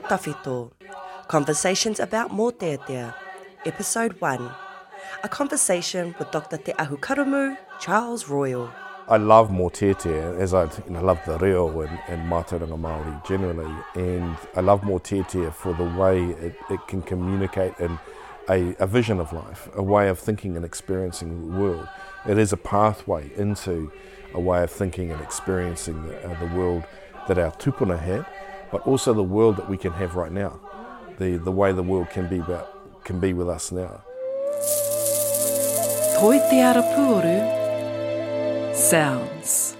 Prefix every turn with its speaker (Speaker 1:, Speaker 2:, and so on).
Speaker 1: Tawhito, Conversations about Mōteatea, Episode 1. A conversation with Dr. Te Ahu Charles Royal.
Speaker 2: I love Mōteatea, as I you know, love the reo and, and Mātauranga Māori generally, and I love Mōteatea for the way it, it can communicate and a, a vision of life, a way of thinking and experiencing the world. It is a pathway into a way of thinking and experiencing the, uh, the world that our tupuna had, but also the world that we can have right now, the, the way the world can be, about, can be with us now.
Speaker 3: Toi te ara puoru, sounds.